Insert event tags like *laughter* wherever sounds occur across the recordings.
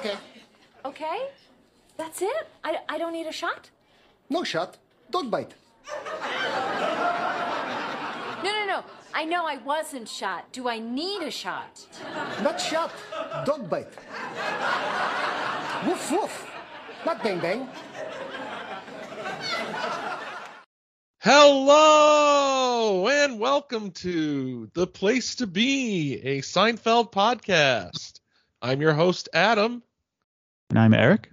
Okay. Okay? That's it? I, I don't need a shot? No shot. Dog bite. No, no, no. I know I wasn't shot. Do I need a shot? Not shot. Dog bite. Woof woof. Not bang bang. Hello and welcome to The Place to Be, a Seinfeld podcast. I'm your host, Adam. And I'm Eric.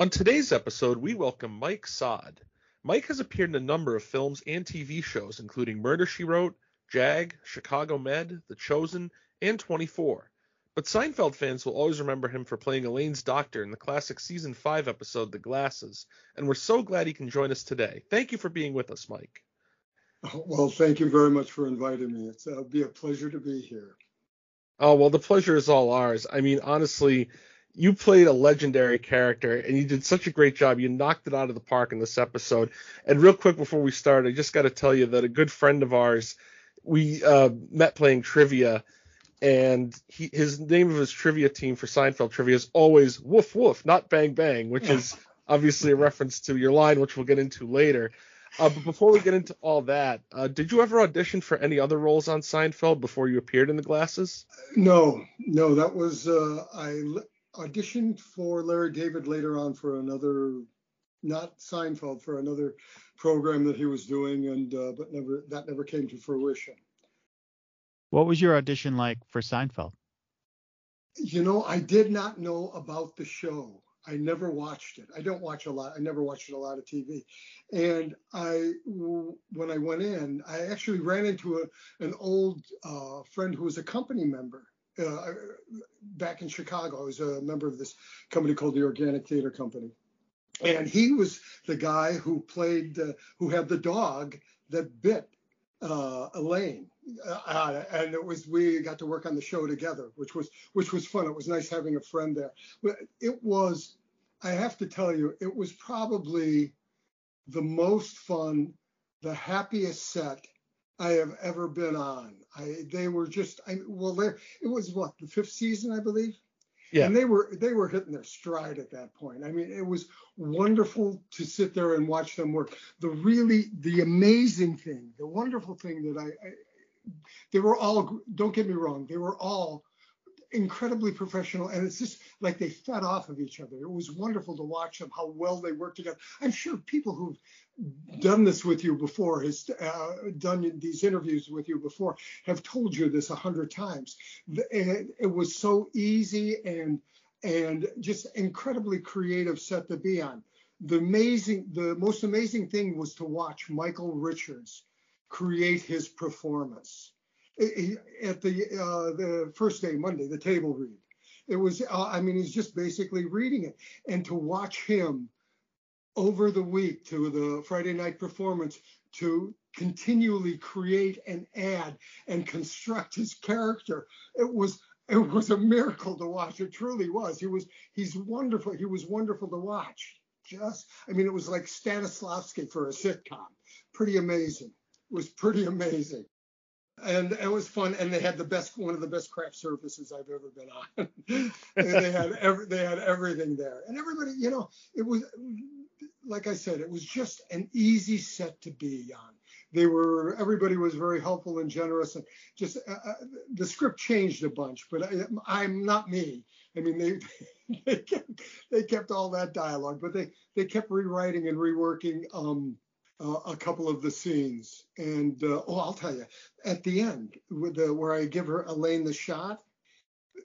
On today's episode, we welcome Mike Saad. Mike has appeared in a number of films and TV shows, including Murder She Wrote, Jag, Chicago Med, The Chosen, and 24. But Seinfeld fans will always remember him for playing Elaine's doctor in the classic season 5 episode The Glasses, and we're so glad he can join us today. Thank you for being with us, Mike. Oh, well, thank you very much for inviting me. It's, it'll be a pleasure to be here. Oh, well, the pleasure is all ours. I mean, honestly, you played a legendary character and you did such a great job. You knocked it out of the park in this episode. And real quick before we start, I just got to tell you that a good friend of ours, we uh, met playing trivia and he, his name of his trivia team for Seinfeld trivia is always woof woof, not bang bang, which is obviously a reference to your line, which we'll get into later. Uh, but before we get into all that, uh, did you ever audition for any other roles on Seinfeld before you appeared in the glasses? No, no, that was uh, I auditioned for Larry David later on for another, not Seinfeld, for another program that he was doing, and uh, but never that never came to fruition. What was your audition like for Seinfeld? You know, I did not know about the show. I never watched it. I don't watch a lot. I never watched a lot of TV. And I, when I went in, I actually ran into a, an old uh, friend who was a company member uh, back in Chicago. I was a member of this company called the Organic Theater Company. And he was the guy who played, uh, who had the dog that bit uh, Elaine uh, and it was we got to work on the show together, which was which was fun. It was nice having a friend there. But it was, I have to tell you, it was probably the most fun, the happiest set I have ever been on. I they were just I well there it was what the fifth season I believe. Yeah. And they were they were hitting their stride at that point. I mean, it was wonderful to sit there and watch them work. The really the amazing thing, the wonderful thing that I, I they were all don't get me wrong they were all incredibly professional and it's just like they fed off of each other. It was wonderful to watch them how well they worked together. I'm sure people who've done this with you before has uh, done these interviews with you before have told you this a hundred times. It, it was so easy and and just incredibly creative set to be on. The amazing the most amazing thing was to watch michael richards create his performance. At the uh, the first day, Monday, the table read. It was, uh, I mean, he's just basically reading it, and to watch him over the week to the Friday night performance to continually create and add and construct his character, it was it was a miracle to watch. It truly was. He was he's wonderful. He was wonderful to watch. Just, I mean, it was like Stanislavski for a sitcom. Pretty amazing It was pretty amazing. And it was fun, and they had the best, one of the best craft services I've ever been on. *laughs* they had every, they had everything there, and everybody, you know, it was, like I said, it was just an easy set to be on. They were, everybody was very helpful and generous, and just uh, uh the script changed a bunch, but I, am not me. I mean, they *laughs* they kept, they kept all that dialogue, but they they kept rewriting and reworking. Um, uh, a couple of the scenes. And uh, oh, I'll tell you, at the end, the, where I give her Elaine the shot,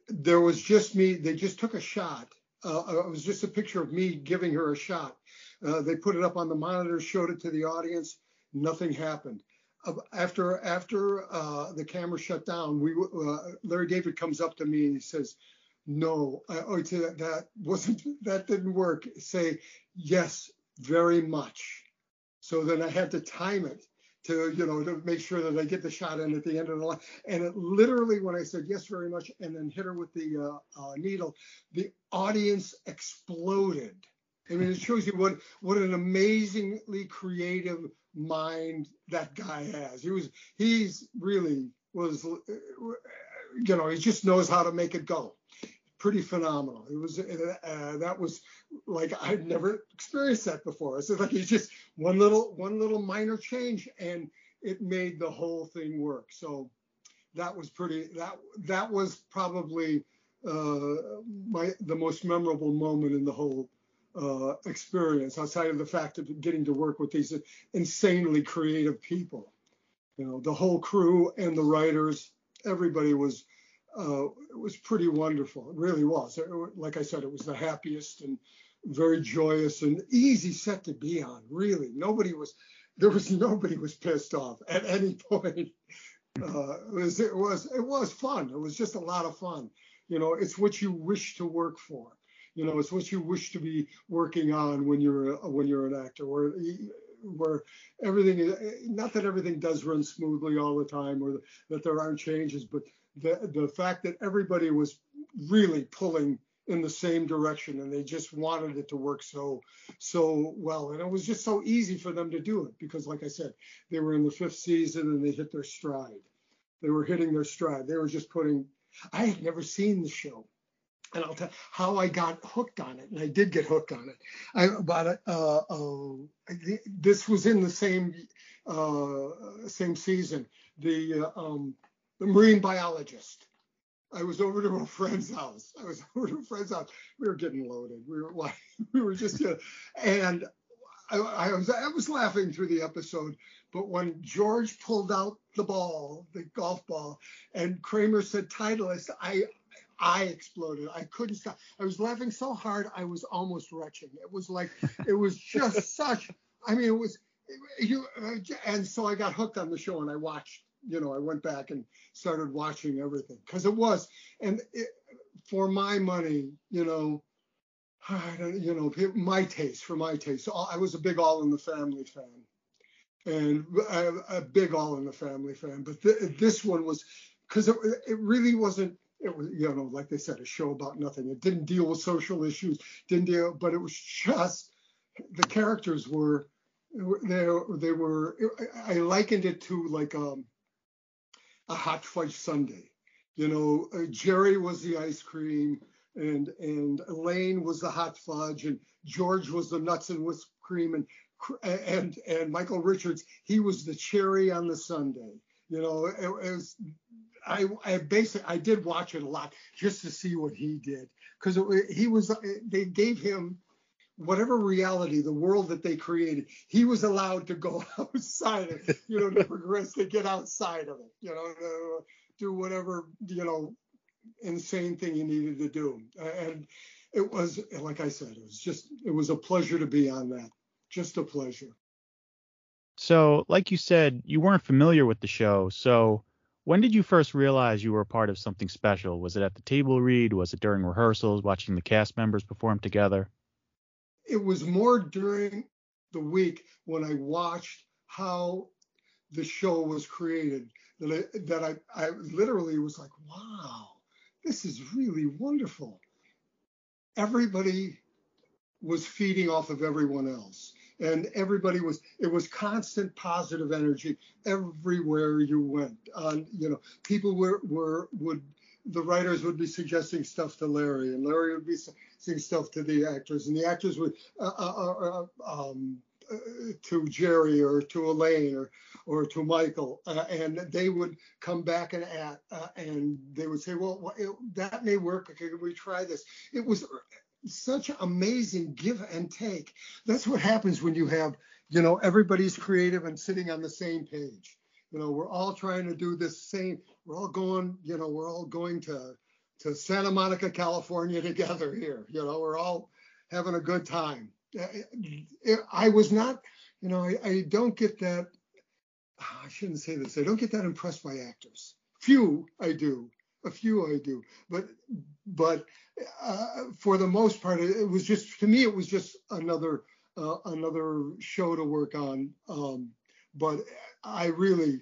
there was just me. They just took a shot. Uh, uh it was just a picture of me giving her a shot. Uh, they put it up on the monitor, showed it to the audience. Nothing happened. Uh, after after the camera shut down, we Larry David comes up to me and he says, "No, I, oh, that wasn't *laughs* that didn't work." Say yes, very much so then I had to time it to, you know, to make sure that I get the shot in at the end of the line. And it literally, when I said yes very much and then hit her with the uh, uh, needle, the audience exploded. I mean, it shows you what what an amazingly creative mind that guy has. He was he's really was you know he just knows how to make it go. Pretty phenomenal. It was uh, that was like I'd never experienced that before. So like it's just one little one little minor change and it made the whole thing work. So that was pretty that that was probably uh, my the most memorable moment in the whole uh, experience outside of the fact of getting to work with these insanely creative people. You know, the whole crew and the writers, everybody was uh, it was pretty wonderful. It really was. Like I said, it was the happiest and very joyous and easy set to be on. Really, nobody was there was *laughs* nobody was pissed off at any point. *laughs* Uh, it was it was it was fun. It was just a lot of fun. You know, it's what you wish to work for. You know, it's what you wish to be working on when you're a, when you're an actor. Where where everything is not that everything does run smoothly all the time, or that there aren't changes, but the the fact that everybody was really pulling in the same direction and they just wanted it to work so so well. And it was just so easy for them to do it because like i said they were in the fifth season and they hit their stride. They were hitting their stride. They were just putting i had never seen the show. And i'll tell how i got hooked on it and i did get hooked on it. I about uh, uh, this was in the same uh, same season. The uh, um, the marine biologist I was over to a friend's house. I was *laughs* over to a friend's house. We were getting loaded. We were like, *laughs* we were just uh, and I, I, was I was laughing through the episode, but when George pulled out the ball, the golf ball, and Kramer said Titleist, I I exploded. I couldn't stop. I was laughing so hard I was almost retching. It was like it was just *laughs* such. I mean, it was you. Uh, and so I got hooked on the show and I watched you know, I went back and started watching everything because it was, and it, for my money, you know, you know, my taste, for my taste. I was a big All in the Family fan, and a, a big All in the Family fan. But th- this one was because it, it really wasn't. It was, you know, like they said, a show about nothing. It didn't deal with social issues, didn't deal, but it was just the characters were they they were. I likened it to like um a hot fudge sundae. You know, uh, Jerry was the ice cream, and and Elaine was the hot fudge, and George was the nuts and whipped cream, and and and Michael Richards he was the cherry on the sundae. You know, it, it was. I, I basically I did watch it a lot just to see what he did because he was they gave him whatever reality, the world that they created, he was allowed to go *laughs* outside it, you know, to *laughs* progress, to get outside of it, you know, to do whatever, you know, insane thing he needed to do. And it was, like I said, it was just, it was a pleasure to be on that. Just a pleasure. So, like you said, you weren't familiar with the show. So, when did you first realize you were a part of something special? Was it at the table read? Was it during rehearsals, watching the cast members perform together? It was more during the week when I watched how the show was created that I, that I, I literally was like, wow, this is really wonderful. Everybody was feeding off of everyone else. And everybody was, it was constant positive energy everywhere you went. On, you know, people were, were, would the writers would be suggesting stuff to Larry, and Larry would be stuff to the actors, and the actors would uh, uh, uh, uh um, uh, to Jerry or to Elaine or or to Michael, uh, and they would come back and at and they would say, well, it, that may work. Can we try this? It was such amazing give and take. That's what happens when you have, you know, everybody's creative and sitting on the same page. You know, we're all trying to do this same. We're all going. You know, we're all going to to Santa Monica, California together here. You know, we're all having a good time. I was not. You know, I, I don't get that. I shouldn't say this. I don't get that impressed by actors. Few I do. A few I do. But but uh, for the most part, it was just to me. It was just another uh, another show to work on. Um, but I really,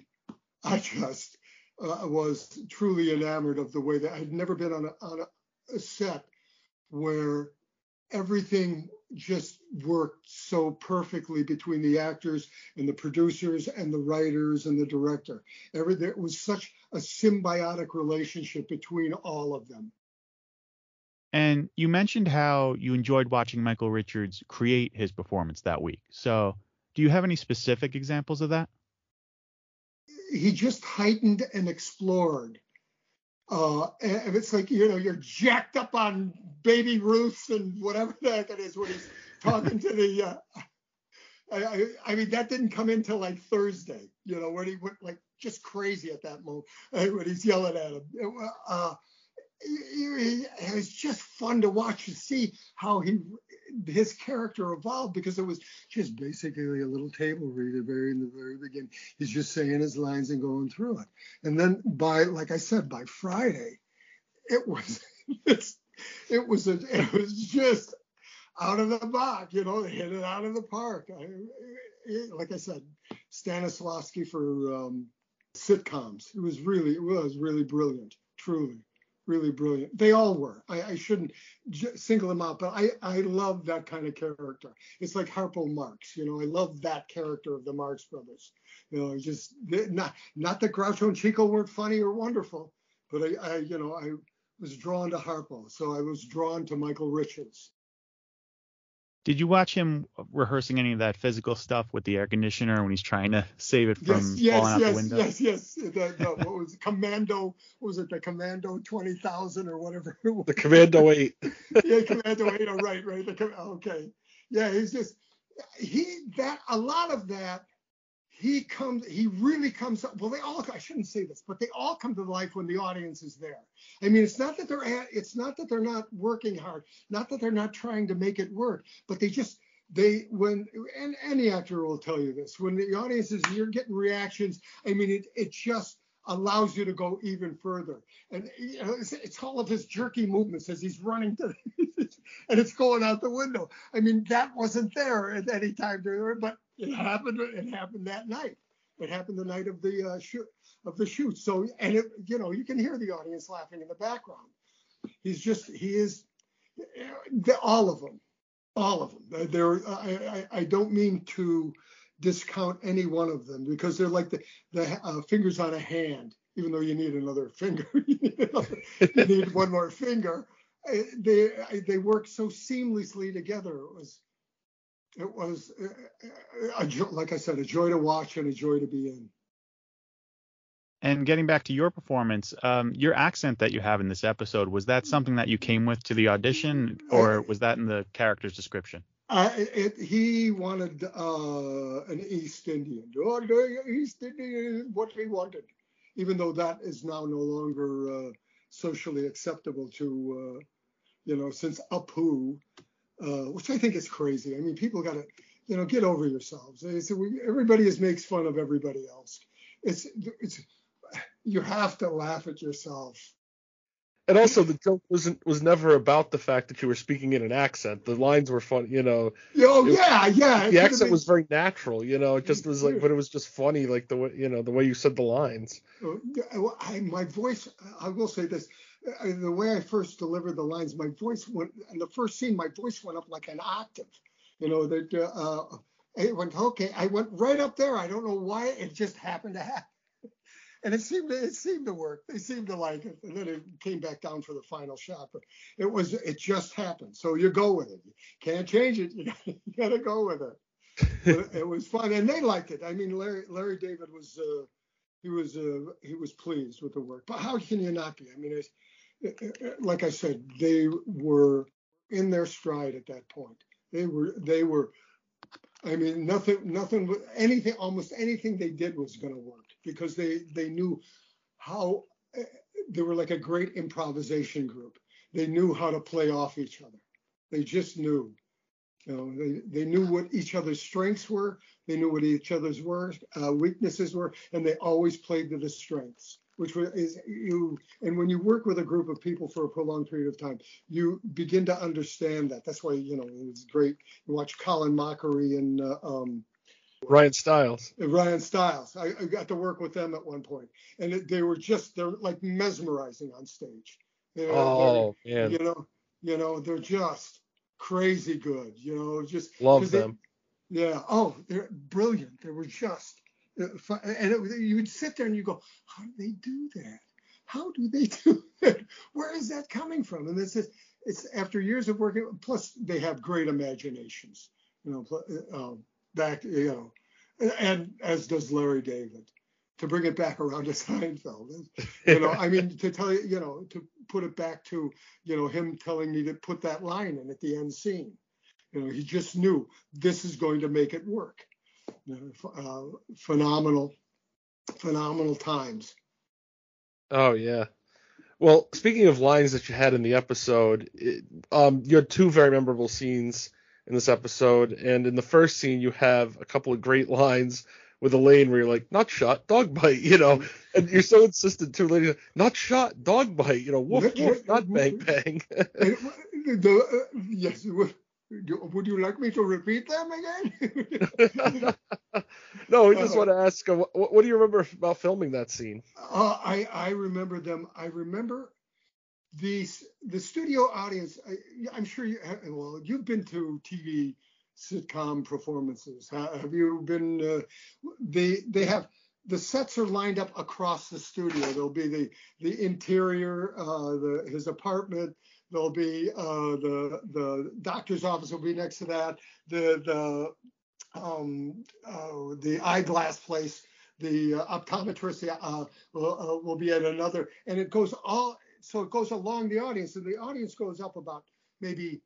I just uh, was truly enamored of the way that I'd never been on a, on a, set where everything just worked so perfectly between the actors and the producers and the writers and the director. Every, there was such a symbiotic relationship between all of them. And you mentioned how you enjoyed watching Michael Richards create his performance that week. So, do you have any specific examples of that? He just heightened and explored. Uh, and it's like you know you're jacked up on baby Ruths and whatever the heck it is when he's talking to the. Uh, I, I, mean that didn't come in till like Thursday, you know, when he went like just crazy at that moment *laughs* when he's yelling at him. It, uh, it was just fun to watch to see how he his character evolved because it was just basically a little table reader very in the very beginning. He's just saying his lines and going through it. And then by like I said, by Friday, it was *laughs* it was a, it was just out of the box, you know, hit it out of the park. I, it, like I said, Stanislavski for um, sitcoms. It was really it was really brilliant, truly really brilliant. They all were. I, I shouldn't j- single them out, but I, I love that kind of character. It's like Harpo Marx. You know, I love that character of the Marx Brothers. You know, just not not that Groucho and Chico weren't funny or wonderful, but I, I you know I was drawn to Harpo, so I was drawn to Michael Richards. Did you watch him rehearsing any of that physical stuff with the air conditioner when he's trying to save it from yes, yes, falling out yes, the window? Yes, yes, the, the, what was it, Commando? What was it the Commando 20,000 or whatever? The Commando 8. *laughs* yeah, Commando 8. Oh, right, right. The, okay. Yeah, he's just he that a lot of that he comes he really comes up well they all i shouldn't say this but they all come to life when the audience is there. I mean it's not that they're at, it's not that they're not working hard not that they're not trying to make it work but they just they when and any actor will tell you this when the audience is you're getting reactions i mean it it just allows you to go even further. And you know, it's, it's all of his jerky movements as he's running to *laughs* and it's going out the window. I mean that wasn't there at any time during but it happened. It happened that night. It happened the night of the uh, shoot of the shoot. So and it, you know, you can hear the audience laughing in the background. He's just he is all of them, all of them. They're I, I, I don't mean to discount any one of them because they're like the the uh, fingers on a hand. Even though you need another finger, *laughs* you, need another, you need one more finger. They they work so seamlessly together. It was it was a, a, like I said, a joy to watch and a joy to be in. And getting back to your performance, um, your accent that you have in this episode was that something that you came with to the audition, or was that in the character's description? Uh, it, he wanted uh, an East Indian. Oh, East Indian what he wanted, even though that is now no longer uh, socially acceptable to, uh, you know, since Apu uh, which I think is crazy. I mean, people got to, you know, get over yourselves. Everybody is makes fun of everybody else. It's, it's, you have to laugh at yourself. And also, the joke wasn't was never about the fact that you were speaking in an accent. The lines were fun, you know. Oh yeah, yeah. The accent been, was very natural, you know. It just was like, but it was just funny, like the way, you know, the way you said the lines. I, my voice. I will say this the way I first delivered the lines, my voice went in the first scene, my voice went up like an octave. You know that uh, it went okay. I went right up there. I don't know why. It just happened to happen, *laughs* and it seemed to, it seemed to work. They seemed to like it, and then it came back down for the final shot. But it was it just happened. So you go with it. You can't change it. You *laughs* gotta, you gotta go with it. *laughs* it was fun, and they liked it. I mean, Larry Larry David was. Uh, he was uh, he was pleased with the work, but how can you not be? I mean, it's Eh, eh, eh, like I said, they were in their stride at that point. They were they were I mean nothing nothing anything almost anything they did was going to work because they they knew how they were like a great improvisation group. They knew how to play off each other. They just knew. You know, they, they knew what each other's strengths were. They knew what each other's were, uh, weaknesses were, and they always played to the strengths which is you and when you work with a group of people for a prolonged period of time you begin to understand that. That's why you know it's great. You watch colin mochrie and uh, um, ryan stiles. Ryan stiles. I, I, got to work with them at one point and it, they were just they're like mesmerizing on stage. You know, oh yeah you know you know they're just crazy good you know just love them they, yeah. Oh they're brilliant. They were just and it, you would sit there and you go, how do they do that? How do they *laughs* do that? Where is that coming from? And this is, it's after years of working. Plus, they have great imaginations. You know, uh, um, back you know, and, and as does Larry David. To bring it back around to *laughs* Seinfeld, you know, I mean, to tell you, you know, to put it back to, you know, him telling me to put that line in at the end scene. You know, he just knew this is going to make it work. You know, ph- uh, phenomenal, phenomenal times. Oh yeah. Well, speaking of lines that you had in the episode, it, um, you had two very memorable scenes in this episode, and in the first scene you have a couple of great lines with Elaine where you're like, "Not shot, dog bite," you know, and you're so insistent too, lady, "Not shot, dog bite," you know, woof woof, not bang bang. Uh, the, uh, yes, would, would you like me to repeat them again? *laughs* no, we just Uh, want to ask, what, what do you remember about filming that scene? Uh, I I remember them. I remember the the studio audience. I, I'm sure you well you've been to TV sitcom performances. Have you been? Uh, they they have the sets are lined up across the studio. There'll be the the interior, uh, the his apartment. There'll be uh, the the doctor's office will be next to that. The the um, uh, the eyeglass place the uh, optometrist uh, will, uh, will be at another, and it goes all so it goes along the audience, and the audience goes up about maybe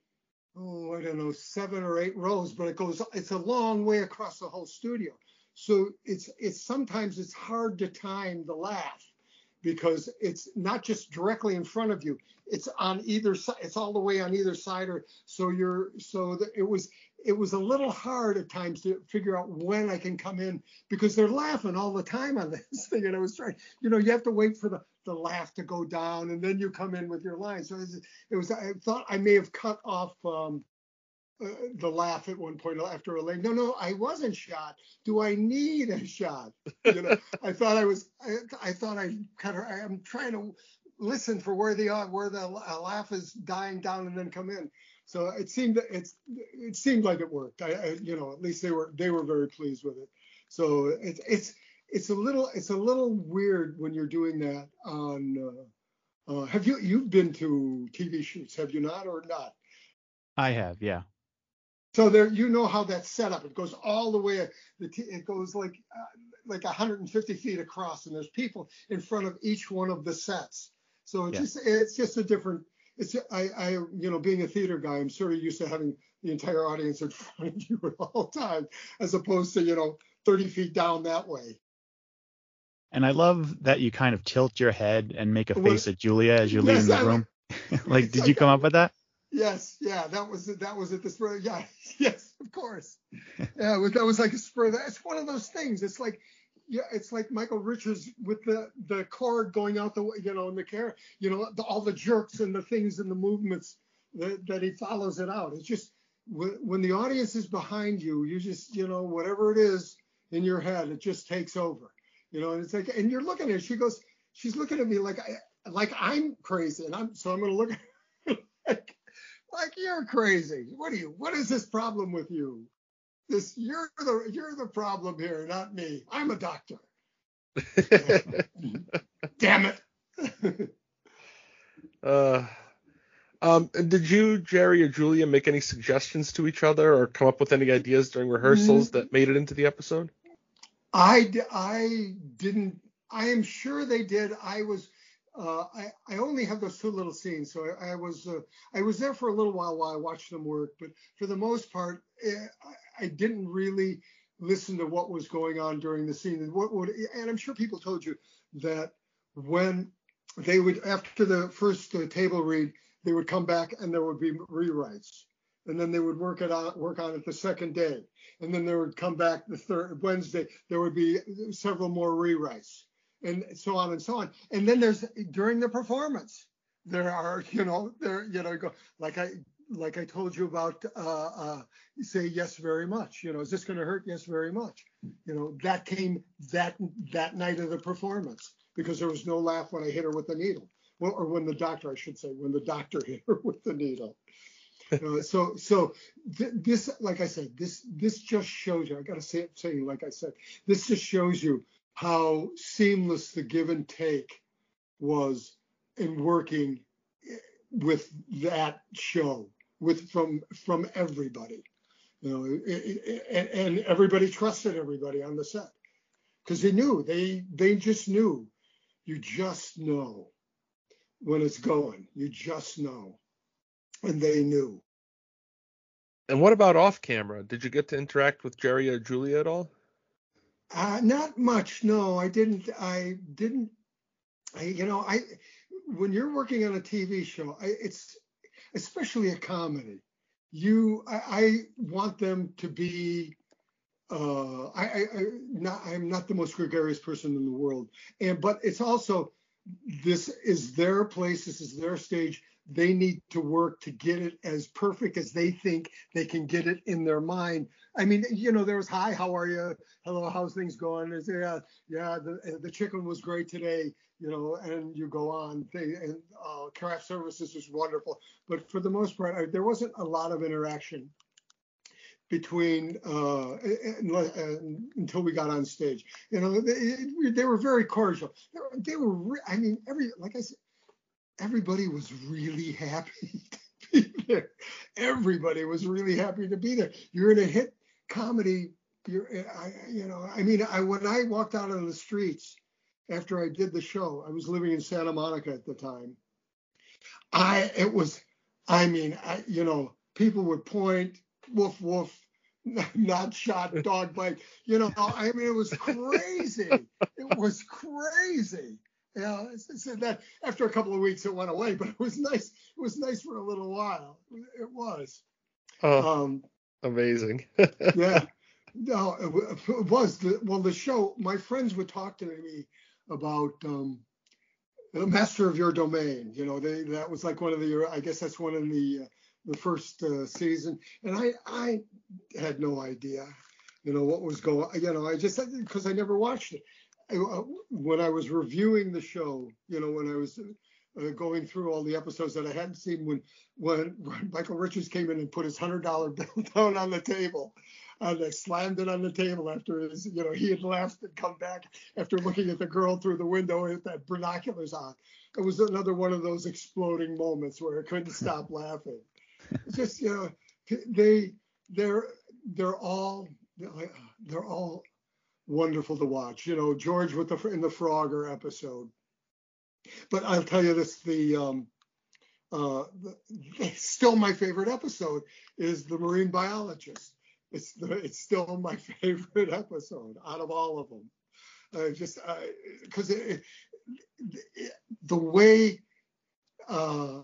oh I don't know seven or eight rows, but it goes it's a long way across the whole studio. So it's it's sometimes it's hard to time the laugh because it's not just directly in front of you it's on either side it's all the way on either side or so you're so it was it was a little hard at times to figure out when I can come in because they're laughing all the time on this *laughs* thing. And I was trying, you know, you have to wait for the, the laugh to go down and then you come in with your line. So it was, it was I thought I may have cut off um, uh, the laugh at one point after Elaine. No, no, I wasn't shot. Do I need a shot? You know, *laughs* I thought I was, I, I thought I cut her. I'm trying to listen for where the uh, where the uh, laugh is dying down and then come in. So it seemed it's it seemed like it worked. I, I you know at least they were they were very pleased with it. So it's it's it's a little it's a little weird when you're doing that on. Uh, uh, have you you've been to TV shoots? Have you not or not? I have, yeah. So there, you know how that's set up. It goes all the way. It goes like uh, like 150 feet across, and there's people in front of each one of the sets. So it's Yeah. just it's just a different. It's I I you know being a theater guy, I'm sort of used to having the entire audience in *laughs* front of you at all times, as opposed to you know 30 feet down that way. And I love that you kind of tilt your head and make a Well, face at Julia as you're yes, leaving I- the room. *laughs* like, did you come up with that? Yes, yeah, that was it. That was it. The spur. Yeah, *laughs* yes, of course. Yeah, that was like a spur. That's one of those things. It's like, yeah, it's like Michael Richards with the the cord going out the, you know, in the car, you know, the, all the jerks and the things and the movements that, that he follows it out. It's just when, when the audience is behind you, you just, you know, whatever it is in your head, it just takes over, you know. And it's like, and you're looking at her. She goes, she's looking at me like I, like I'm crazy, and I'm so I'm gonna look *laughs* at her like like you're crazy. What are you? What is this problem with you? This you're the you're the problem here, not me. I'm a doctor. *laughs* Damn it. *laughs* Uh, um, and did you, Jerry or Julia, make any suggestions to each other or come up with any ideas during rehearsals that made it into the episode? I d- I didn't. I am sure they did. I was. Uh, I, only have those two little scenes, so I, I was uh, I was there for a little while while I watched them work, but for the most part, eh, I, I didn't really listen to what was going on during the scene. And what would and I'm sure people told you that when they would after the first uh, table read, they would come back and there would be rewrites, and then they would work it out work on it the second day, and then they would come back the third Wednesday. There would be several more rewrites and so on and so on. And then there's during the performance, there are, you know, there, you know, go like I like I told you about uh, uh, say yes very much. You know, is this going to hurt? Yes, very much. You know, that came that that night of the performance because there was no laugh when I hit her with the needle. Well, or when the doctor, I should say, when the doctor *laughs* hit her with the needle. *laughs* Uh, so so th- this, like I said, this this just shows you. I got to say it, say like I said, this just shows you how seamless the give and take was in working with that show with from from everybody. You know it, it, and, everybody trusted everybody on the set. Because they knew they they just knew. You just know when it's going. You just know. And they knew. And what about off camera? Did you get to interact with Jerry or Julia at all? Uh, not much no i didn't i didn't I, you know i when you're working on a tv show I, it's especially a comedy. You I, I want them to be uh I, I I not I'm not the most gregarious person in the world. And but it's also this is their place this is their stage they need to work to get it as perfect as they think they can get it in their mind. I mean you know there was hi how are you? Hello how's things going? Is yeah yeah the the chicken was great today you know and you go on. They and uh, craft services was wonderful. But for the most part I, there wasn't a lot of interaction between uh, uh, until we got on stage. You know, they, they were very cordial. They were, they were re- I mean, every like I said, everybody was really happy *laughs* to be there. Everybody was really happy to be there. You're in a hit comedy. You're, I, you know, I mean, I when I walked out on the streets after I did the show, I was living in Santa Monica at the time. I it was, I mean, I, you know, people would point, woof woof, *laughs* not shot, dog bite. You know, I mean, it was crazy. it was crazy. It's, it's that after a couple of weeks it went away, *laughs* but it was nice. It was nice for a little while. It was. Oh, Um, amazing. *laughs* yeah. No, it, it was the well the show. My friends would talk to me about um, the Master of Your Domain. You know, they that was like one of the. I guess that's one in the uh, the first uh, season, and I I had no idea. You know what was going. You know, I just because I never watched it. Uh, when I was reviewing the show, you know, when I was uh, going through all the episodes that I hadn't seen, when when, when Michael Richards came in and put his hundred dollar *laughs* bill down on the table, and I slammed it on the table after his, you know, he had left and come back after looking at the girl through the window with that binoculars on. It was another one of those exploding moments where I couldn't stop *laughs* laughing. It's just, you know, they they're they're all they're all wonderful to watch. You know, George with the in the Frogger episode. But I'll tell you this: the um, uh, the, still my favorite episode is the marine biologist. It's the, it's still my *laughs* favorite episode out of all of them. Uh, just because it, the way uh,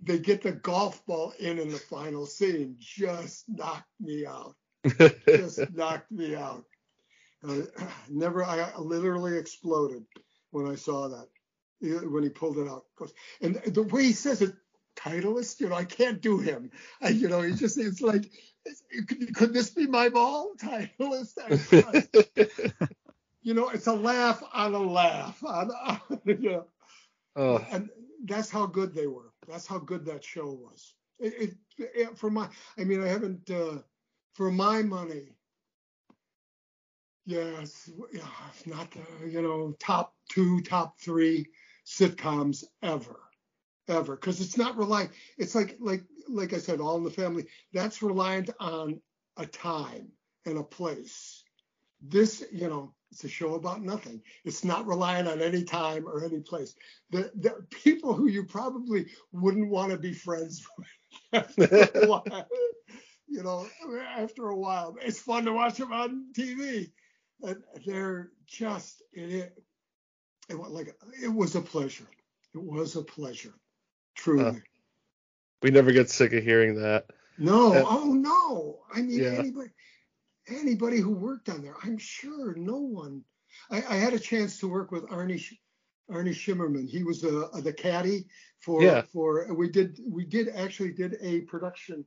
they get the golf ball in in the final scene just knocked me out. *laughs* Just knocked me out. Uh, *clears throat* never, I literally exploded when I saw that when he pulled it out. And the way he says it, Titleist, you know, I can't do him. I, you know, he just, it's like, could, this be my ball? *laughs* Titleist. *laughs* You know, it's a laugh on a laugh. On, *laughs* on, you know. oh, And that's how good they were. That's how good that show was. It, it, it for my, I mean, I haven't, uh, for my money, yes, not, uh, you know, top two, top three sitcoms ever, ever, because it's not reliant. It's like, like, like I said, All in the Family. That's reliant on a time and a place. This, you know, it's a show about nothing. It's not reliant on any time or any place. The, the people who you probably wouldn't want to be friends *laughs* with. *laughs* you know, after a while, it's fun to watch them on TV. They're just it, it, was like it was a pleasure. It was a pleasure, truly. Uh, we never get sick of hearing that. no, uh, oh no. I mean, yeah. anybody, anybody who worked on there, I'm sure no one. I, I had a chance to work with Arnie Arnie Shimerman. He was uh, the caddy for Yeah. for we did we did actually did a production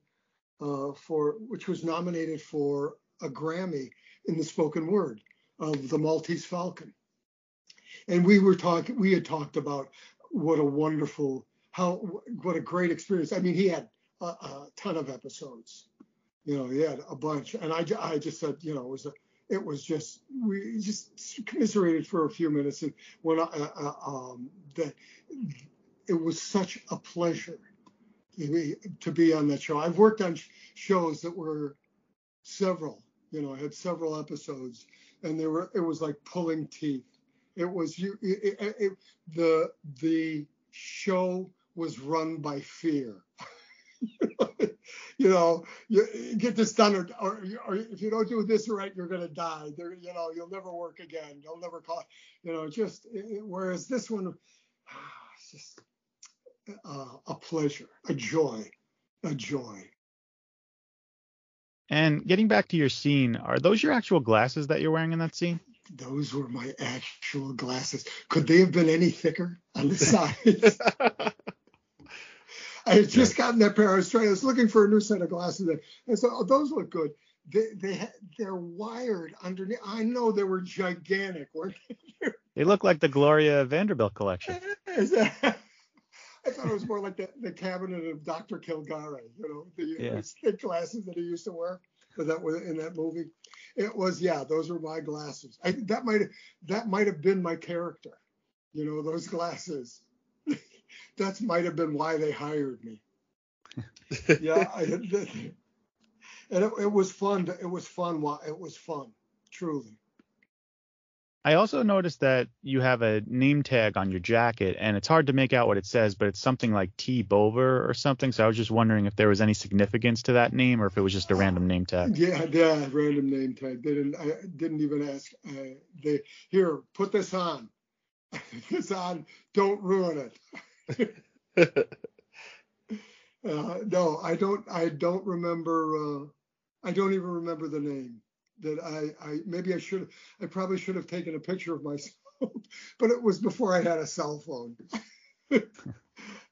uh, for which was nominated for a Grammy in the spoken word of the Maltese Falcon. And we were talking we had talked about what a wonderful how what a great experience. I mean, he had a, a ton of episodes. You know, he had a bunch, and I, I just said, you know, it was a, it was just we just commiserated for a few minutes, and when I, uh, uh, um, that it was such a pleasure to be on that show. I've worked on shows that were several, you know, I had several episodes, and they were it was like pulling teeth. It was you. It, it, it, the the show was run by fear. *laughs* you know, you get this done, or, or, or, if you don't do this right, you're gonna die. There, you know, you'll never work again. You'll never call. You know, just whereas this one, *sighs* it's just uh, a pleasure, a joy, a joy. And getting back to your scene, are those your actual glasses that you're wearing in that scene? Those were my actual glasses. Could they have been any thicker on the sides? *laughs* I had just gotten that pair. I was trying. I was looking for a new set of glasses, and so oh, those look good. They they they're wired underneath. I know they were gigantic, weren't they? they look like the Gloria Vanderbilt collection. *laughs* I thought it was more like the, the cabinet of Dr. Caligari, you know, the yeah. thick glasses that he used to wear. But that was in that movie. It was yeah, those were my glasses. I, that might that might have been my character, you know, those glasses. *laughs* that might have been why they hired me. *laughs* yeah, I, *laughs* and it, it was fun. To, it was fun. It was fun, truly. I also noticed that you have a name tag on your jacket, and it's hard to make out what it says, but it's something like T Bover or something. So I was just wondering if there was any significance to that name, or if it was just a random name tag. Yeah, yeah, random name tag. They didn't. I didn't even ask. Uh, they here, put this on. *laughs* this on. Don't ruin it. *laughs* *laughs* uh, no, I don't. I don't remember. Uh, I don't even remember the name that I, I maybe I should I probably should have taken a picture of myself, *laughs* but it was before I had a cell phone. *laughs*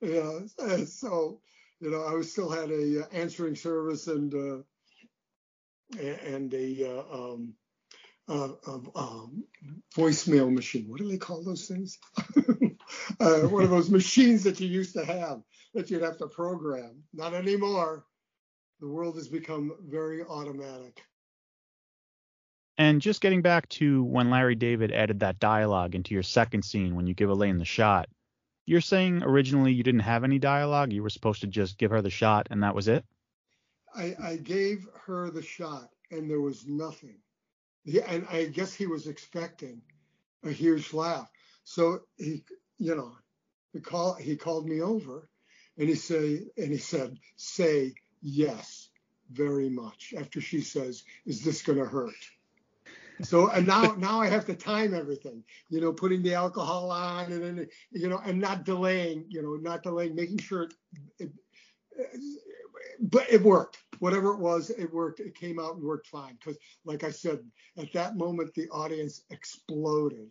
yeah, so you know I was still had a uh, answering service and uh, and a uh, um, uh, um, voicemail machine. What do they call those things? *laughs* uh, one of those machines that you used to have that you'd have to program. Not anymore. The world has become very automatic. And just getting back to when Larry David added that dialogue into your second scene when you give Elaine the shot, you're saying originally you didn't have any dialogue. You were supposed to just give her the shot and that was it? I, I gave her the shot and there was nothing. Yeah, and I guess he was expecting a huge laugh. So he, you know, he call he called me over and he say and he said, say yes very much after she says, is this gonna hurt? So and now now I have to time everything, you know, putting the alcohol on and then you know and not delaying, you know, not delaying, making sure it, it but it worked. Whatever it was, it worked. It came out and worked fine. Because, like I said, at that moment the audience exploded.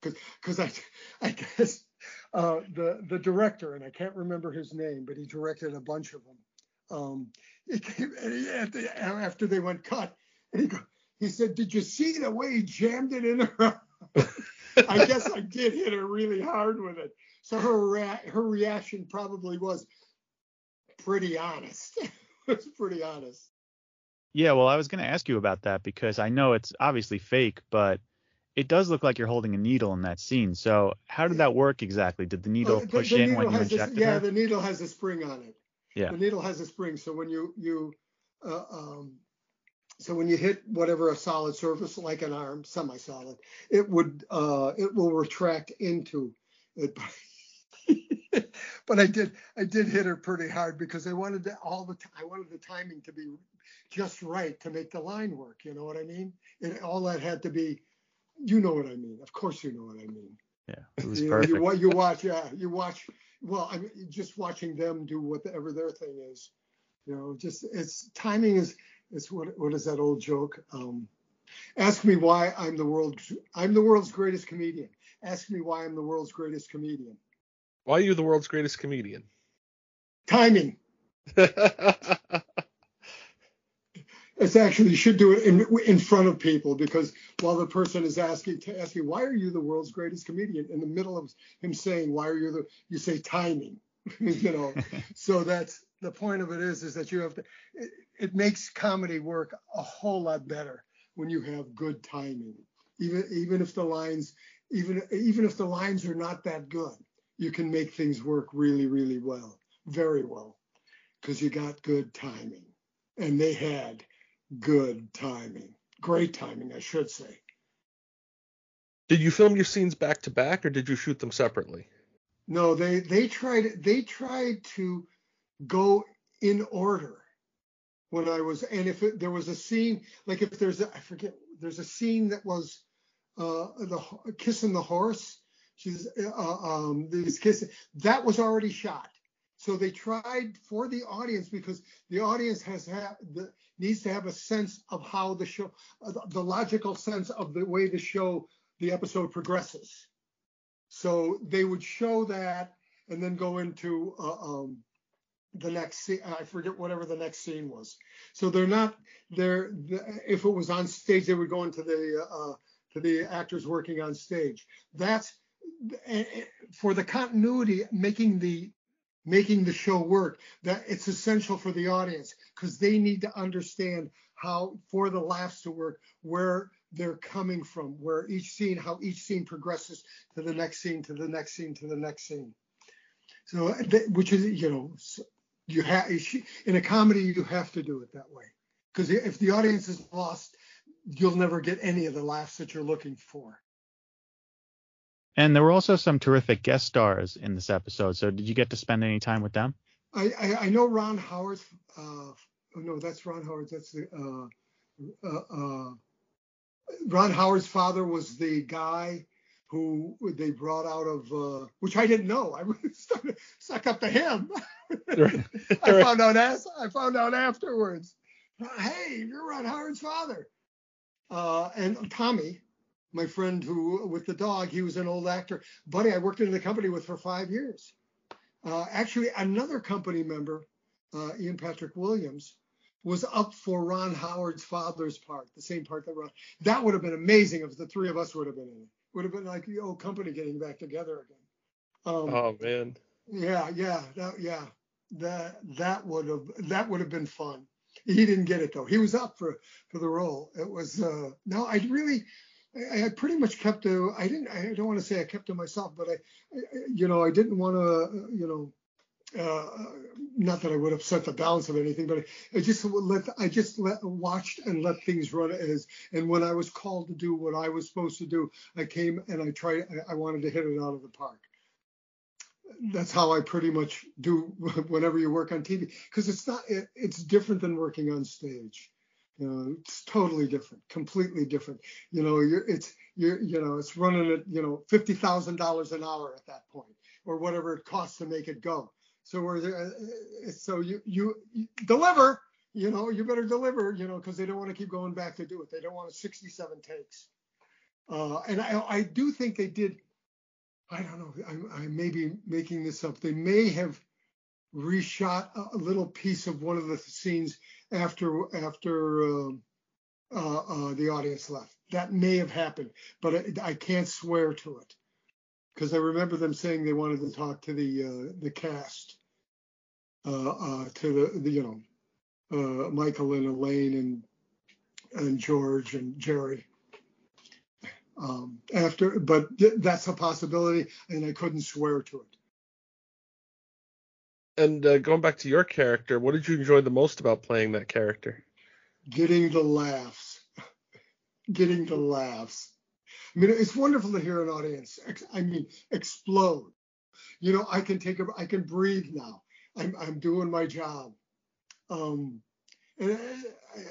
Because, because I, I guess uh, the the director and I can't remember his name, but he directed a bunch of them. Um, *laughs* he came, he, the, after they went cut, and he goes, he said, "Did you see the way he jammed it in her?" *laughs* I guess I did hit her really hard with it. So her rea- her reaction probably was pretty honest. *laughs* it was pretty honest. Yeah, well, I was going to ask you about that because I know it's obviously fake, but it does look like you're holding a needle in that scene. So how did that work exactly? Did the needle the, push the in needle when you injected a, Yeah, her? the needle has a spring on it. Yeah. The needle has a spring, so when you you uh, um, so when you hit whatever a solid surface like an arm, semi-solid, it would uh, it will retract into it. *laughs* but I did I did hit her pretty hard because I wanted to, all the I wanted the timing to be just right to make the line work. You know what I mean? And all that had to be, you know what I mean. Of course you know what I mean. Yeah, it was perfect. you, you watch, yeah, you watch. Well, I mean, just watching them do whatever their thing is. You know, just it's timing is it's what what is that old joke? Um, ask me why I'm the world's I'm the world's greatest comedian. Ask me why I'm the world's greatest comedian. Why are you the world's greatest comedian? Timing. *laughs* it's actually you should do it in in front of people because while the person is asking to ask you why are you the world's greatest comedian in the middle of him saying why are you the you say timing *laughs* you know *laughs* so that's the point of it is is that you have to it, it makes comedy work a whole lot better when you have good timing even even if the lines even even if the lines are not that good you can make things work really really well very well because you got good timing, and they had good timing, great timing, I should say. Did you film your scenes back to back, or did you shoot them separately? No, they they tried they tried to go in order when I was, and if it, there was a scene, like if there's a, I forget, there's a scene that was uh, the kissing the horse. She's uh, um, these kissing. That was already shot. So they tried for the audience because the audience has ha- the, needs to have a sense of how the show, uh, the logical sense of the way the show, the episode progresses. So they would show that and then go into uh, um, the next scene. I forget whatever the next scene was. So they're not they're if it was on stage, they would go into the uh, to the actors working on stage. That's for the continuity, making the making the show work. That it's essential for the audience because they need to understand how for the laughs to work where they're coming from, where each scene, how each scene progresses to the next scene, to the next scene, to the next scene. So, which is, you know, you have in a comedy you have to do it that way. Because if the audience is lost you'll never get any of the laughs that you're looking for. And there were also some terrific guest stars in this episode so did you get to spend any time with them? I i, I know ron howard's uh oh no that's ron howard that's the uh, uh, uh ron howard's father was the guy who they brought out of uh, which I didn't know. I *laughs* started suck up to him. *laughs* I found out as I found out afterwards. Hey, you're Ron Howard's father. Uh, and Tommy, my friend who with the dog, he was an old actor. Buddy, I worked in the company with for five years. Uh, actually, another company member, uh, Ian Patrick Williams, was up for Ron Howard's father's part, the same part that Ron. That would have been amazing if the three of us would have been in it. Would have been like the old company getting back together again. Um, oh man. Yeah, yeah, that, yeah that that would have that would have been fun. He didn't get it though. He was up for for the role. It was uh, no, I really. I, I pretty much kept to. I didn't. I don't want to say I kept to myself, but I, I you know, I didn't want to, you know, uh, not that I would upset the balance of anything, but I, just let I just let watched and let things run as. And when I was called to do what I was supposed to do, I came and I tried. I, I wanted to hit it out of the park that's how I pretty much do *laughs* whenever you work on TV because it's not it, it's different than working on stage. You know, it's totally different, completely different. You know, you're it's you're you know it's running at you know fifty thousand dollars an hour at that point or whatever it costs to make it go. So we're uh, so you, you you deliver. You know, you better deliver. You know, because they don't want to keep going back to do it. They don't want 67 takes. Uh, and I I do think they did I don't know. I, I may be making this up. They may have reshot a, little piece of one of the scenes after after uh, uh, uh, the audience left. That may have happened, but I, I can't swear to it because I remember them saying they wanted to talk to the uh, the cast, uh, uh, to the, the you know Michael and Elaine and and George and Jerry um, after, but that's a possibility, and I couldn't swear to it. And uh, going back to your character, what did you enjoy the most about playing that character? Getting the laughs. *laughs* Getting the laughs. I mean, it's wonderful to hear an audience. I mean, explode. You know, I can take a, I can breathe now. I'm, I'm doing my job. Um, and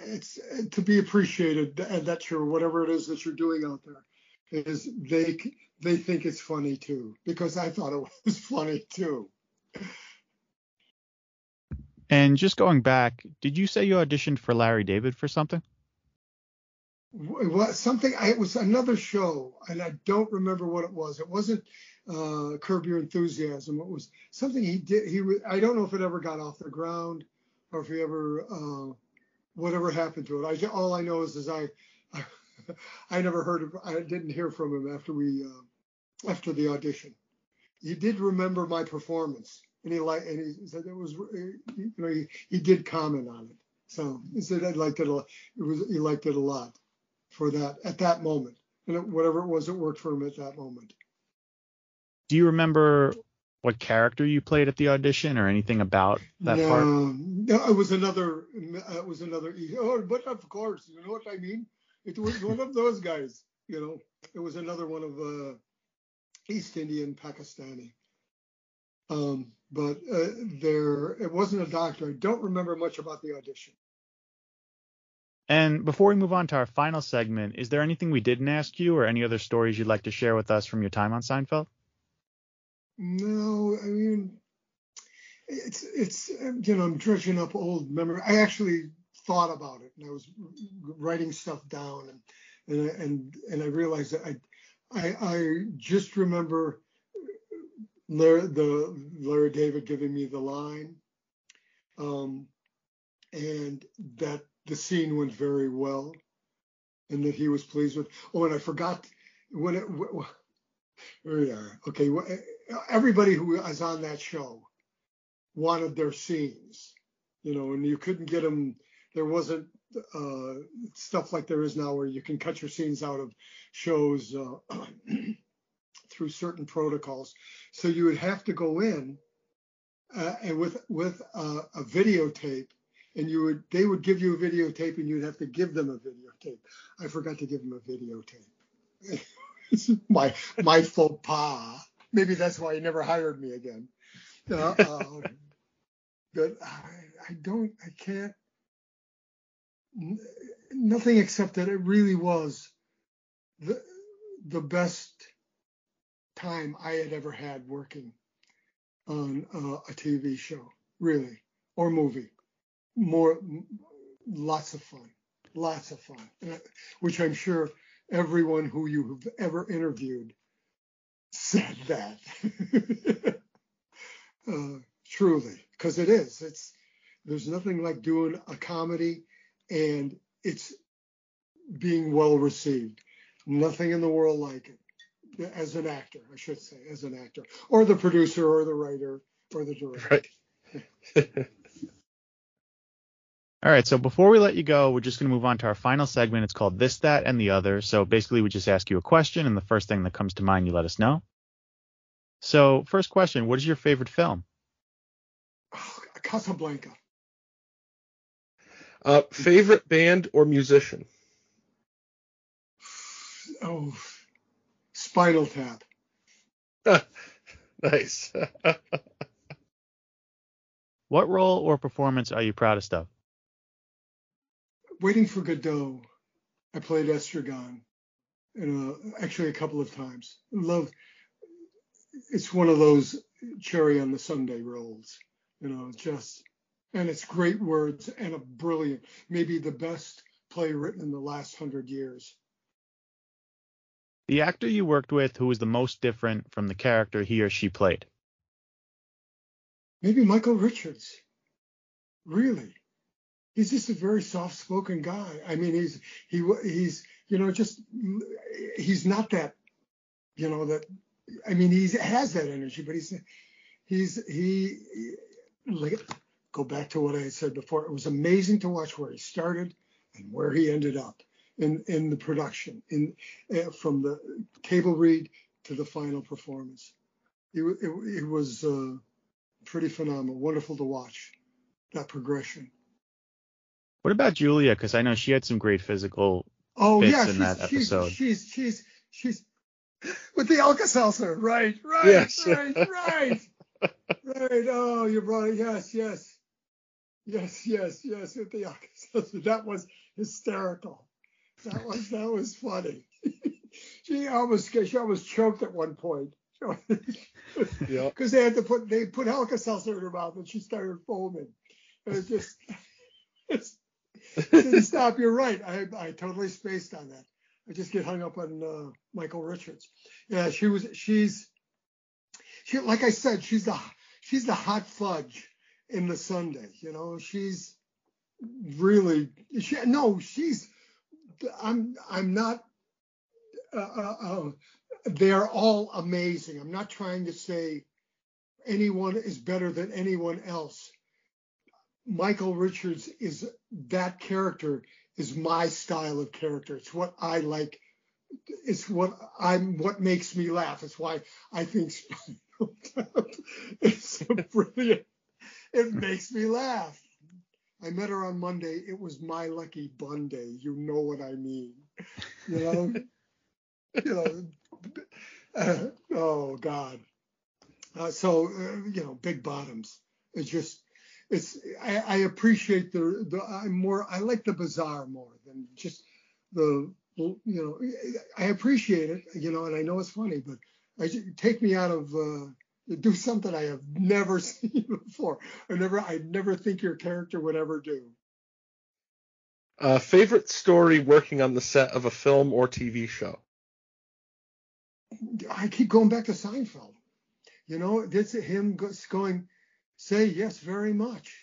it's to be appreciated, and that's your whatever it is that you're doing out there is they they think it's funny too because I thought it *laughs* was funny too. And just going back, did you say you auditioned for Larry David for something? Was something. It was another show, and I don't remember what it was. It wasn't uh, Curb Your Enthusiasm. It was something he did. He I don't know if it ever got off the ground or if he ever uh, whatever happened to it. I all I know is is I, *laughs* I never heard of. I didn't hear from him after we uh, after the audition. He did remember my performance, and he like and he said it was you know he, he did comment on it. So he said I liked it a lot. It was he liked it a lot for that at that moment, and it, whatever it was, it worked for him at that moment. Do you remember what character you played at the audition or anything about that no, part? No, it was another. It was another. Oh, but of course, you know what I mean. It was one of those guys. You know, it was another one of uh, East Indian Pakistani. Um, but uh, there, it wasn't a doctor. I don't remember much about the audition. And before we move on to our final segment, is there anything we didn't ask you or any other stories you'd like to share with us from your time on Seinfeld? No, I mean, it's it's you know I'm dredging up old memory. I actually thought about it and I was writing stuff down and and and, and I realized that I I, I just remember Larry, the Larry David giving me the line, um, and that the scene went very well, and that he was pleased with. Oh, and I forgot when it. Here we are. Okay, everybody who was on that show wanted their scenes, you know, and you couldn't get them. There wasn't uh, stuff like there is now, where you can cut your scenes out of shows uh, *clears throat* through certain protocols. So you would have to go in uh, and with with uh, a videotape, and you would they would give you a videotape, and you'd have to give them a videotape. I forgot to give them a videotape. *laughs* my my faux pas. Maybe that's why he never hired me again. Uh, uh, *laughs* but I, I don't, I can't. Nothing except that it really was the the best time I had ever had working on uh, a TV show, really, or movie. More, lots of fun, lots of fun, uh, which I'm sure everyone who you have ever interviewed said that. *laughs* uh, truly, because it is. It's there's nothing like doing a comedy and it's being well received. Nothing in the world like it. As an actor, I should say, as an actor, or the producer, or the writer, or the director. Right. *laughs* All right, so before we let you go, we're just going to move on to our final segment. It's called This, That, and the Other. So basically, we just ask you a question, and the first thing that comes to mind, you let us know. So, first question What is your favorite film? Oh, *sighs* Casablanca. Uh, favorite band or musician? *sighs* Oh, Spinal Tap. *laughs* nice. *laughs* what role or performance are you proudest of? Waiting for Godot, I played Estragon, and actually a couple of times. Love. It's one of those cherry on the sundae roles, you know, just and it's great words and a brilliant, maybe the best play written in the last hundred years. The actor you worked with who was the most different from the character he or she played? Maybe Michael Richards. Really he's just a very soft-spoken guy. I mean, he's he he's you know just he's not that you know that I mean he has that energy, but he's he's he like go back to what I had said before. It was amazing to watch where he started and where he ended up in in the production in uh, from the table read to the final performance. It, it, it was uh, pretty phenomenal, wonderful to watch that progression. What about Julia? Because I know she had some great physical oh, bits yeah, in that episode. She's she's she's with the Alka Seltzer, right, right, yes. right, right, right. Oh, you brought it. Yes, yes, yes, yes, yes. With the Alka Seltzer, that was hysterical. That was that was funny. *laughs* she almost she almost choked at one point. *laughs* yeah. Because they had to put they put Alka Seltzer in her mouth and she started foaming. It was just *laughs* it's *laughs* stop. You're right. I I totally spaced on that. I just get hung up on uh, Michael Richards. Yeah, she was. She's she like I said. She's the she's the hot fudge in the sundae. You know, she's really. She, no, she's. I'm I'm not. Uh, uh, uh, they're all amazing. I'm not trying to say anyone is better than anyone else. Michael Richards is that character is my style of character. It's what I like it's what I'm what makes me laugh. It's why I think *laughs* is so brilliant. It makes me laugh. I met her on Monday. It was my lucky Monday. You know what I mean. You know. *laughs* you know. Uh, oh God. Uh, so uh, you know, big bottoms. It's just it's I, I appreciate the the I'm more I like the bizarre more than just the you know I appreciate it you know and I know it's funny but I take me out of uh, do something I have never *laughs* seen before I never I never think your character would ever do. Uh, favorite story working on the set of a film or TV show? I keep going back to Seinfeld. You know, it's him going, say yes very much.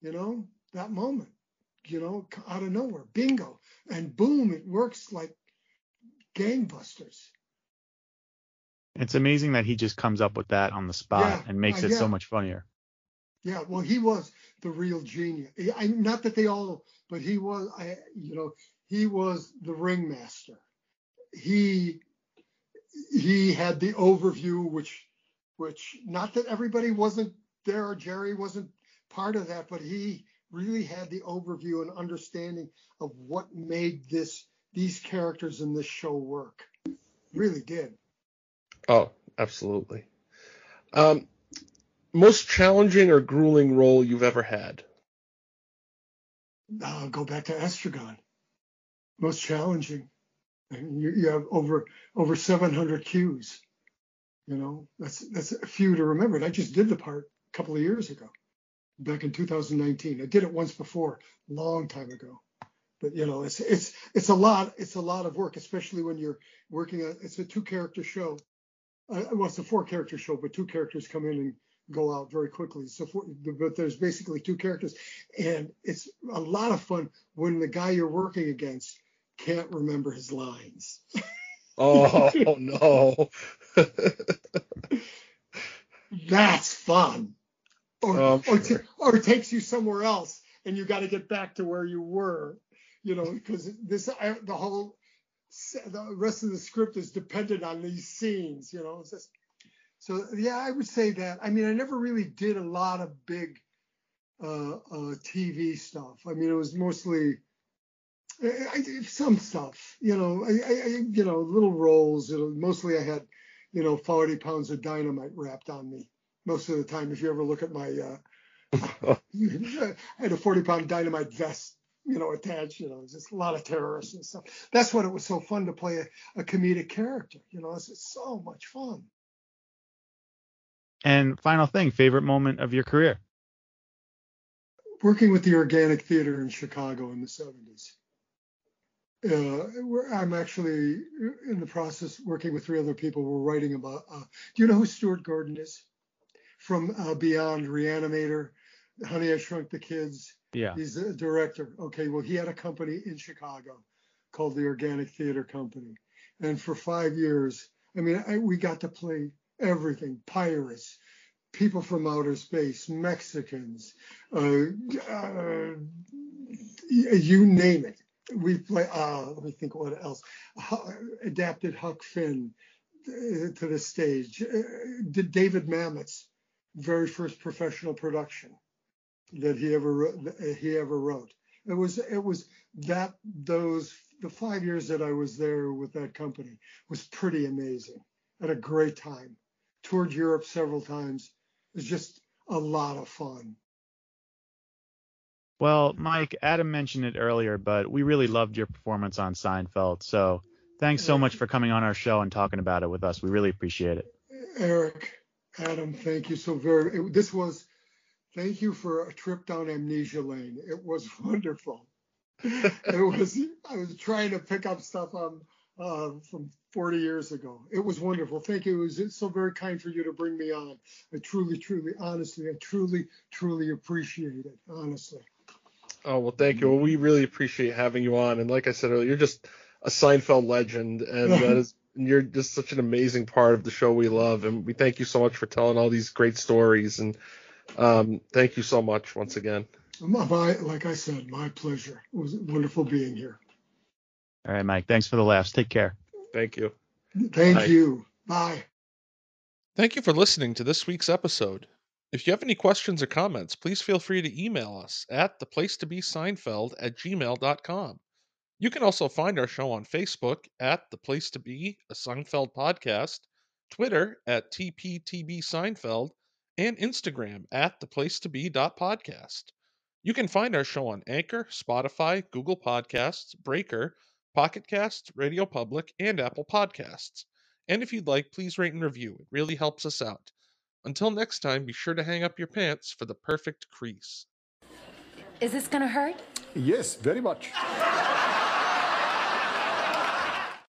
You know, that moment, you know, out of nowhere, bingo. And boom, it works like gangbusters. It's amazing that he just comes up with that on the spot Yeah, and makes uh, it yeah. so much funnier. Yeah, well, he was the real genius. I, not that they all, but he was. I, you know, he was the ringmaster. He he had the overview, which which not that everybody wasn't there Jerry wasn't part of that, but he really had the overview and understanding of what made this these characters in this show work. Really did. Oh, absolutely. Um, most challenging or grueling role you've ever had? uh, go back to Estragon. Most challenging. You, you have over over 700 cues. You know, that's that's a few to remember. And I just did the part a couple of years ago, back in 2019. I did it once before, long time ago. But you know, it's it's it's a lot. It's a lot of work, especially when you're working. A, it's a two character show. Uh, well, it's a four character show, but two characters come in and go out very quickly. So, for, but there's basically two characters, and it's a lot of fun when the guy you're working against can't remember his lines. *laughs* Oh no. *laughs* That's fun. Or Oh, or, sure. ta- or it takes you somewhere else, and you got to get back to where you were. You know, because this I, the whole the rest of the script is dependent on these scenes. You know, it's just so yeah. I would say that. I mean, I never really did a lot of big uh, uh, TV stuff. I mean, it was mostly I, I some stuff. You know, I, I, I you know little roles. You know, mostly I had you know 40 pounds of dynamite wrapped on me most of the time. If you ever look at my uh, I had a 40 pound dynamite vest, you know, attached, you know, just a lot of terrorists and stuff. That's what it was so fun to play a, a comedic character. You know, it's so much fun. And final thing, favorite moment of your career? Working with the Organic Theater in Chicago in the 70s. Uh, I'm actually in the process working with three other people. We're writing about. Uh, do you know who Stuart Gordon is? From uh, Beyond, Reanimator, Honey, I Shrunk the Kids. Yeah. He's a director. Okay, well, he had a company in Chicago called the Organic Theater Company. And for five years, I mean, I, we got to play everything pirates, people from outer space, Mexicans, uh, uh, you name it. We play, uh, let me think what else. Adapted Huck Finn uh, to the stage. Uh, David Mamet's very first professional production that he ever wrote, he ever wrote. It was it was that those the five years that I was there with that company was pretty amazing. Had a great time. Toured Europe several times. It was just a lot of fun. Well, Mike, Adam mentioned it earlier, but we really loved your performance on Seinfeld. So thanks so much for coming on our show and talking about it with us. We really appreciate it. Eric, Adam, thank you so very. It, this was. Thank you for a trip down amnesia lane. It was *laughs* wonderful. it was. I was trying to pick up stuff on uh, from 40 years ago. It was wonderful. Thank you. It was so very kind for you to bring me on. I truly, truly, honestly, I truly, truly appreciate it. Honestly. Oh well, thank you. Well, we really appreciate having you on, and like I said earlier, you're just a Seinfeld legend, and that *laughs* is, you're just such an amazing part of the show we love, and we thank you so much for telling all these great stories, and um, thank you so much once again. My, my- like I said, my pleasure. It was wonderful being here. All right, Mike. Thanks for the laughs. Take care. Thank you. Thank Bye. you. Bye. Thank you for listening to this week's episode. If you have any questions or comments, please feel free to email us at theplacetobeseinfeld at gmail.com. You can also find our show on Facebook at The Place to Be, a Seinfeld podcast, Twitter at TPTB Seinfeld, and Instagram at theplacetobe.podcast. You can find our show on Anchor, Spotify, Google Podcasts, Breaker, Pocket Casts, Radio Public, and Apple Podcasts. And if you'd like, please rate and review. It really helps us out. Until next time, be sure to hang up your pants for the perfect crease. Is this gonna hurt? Yes, very much.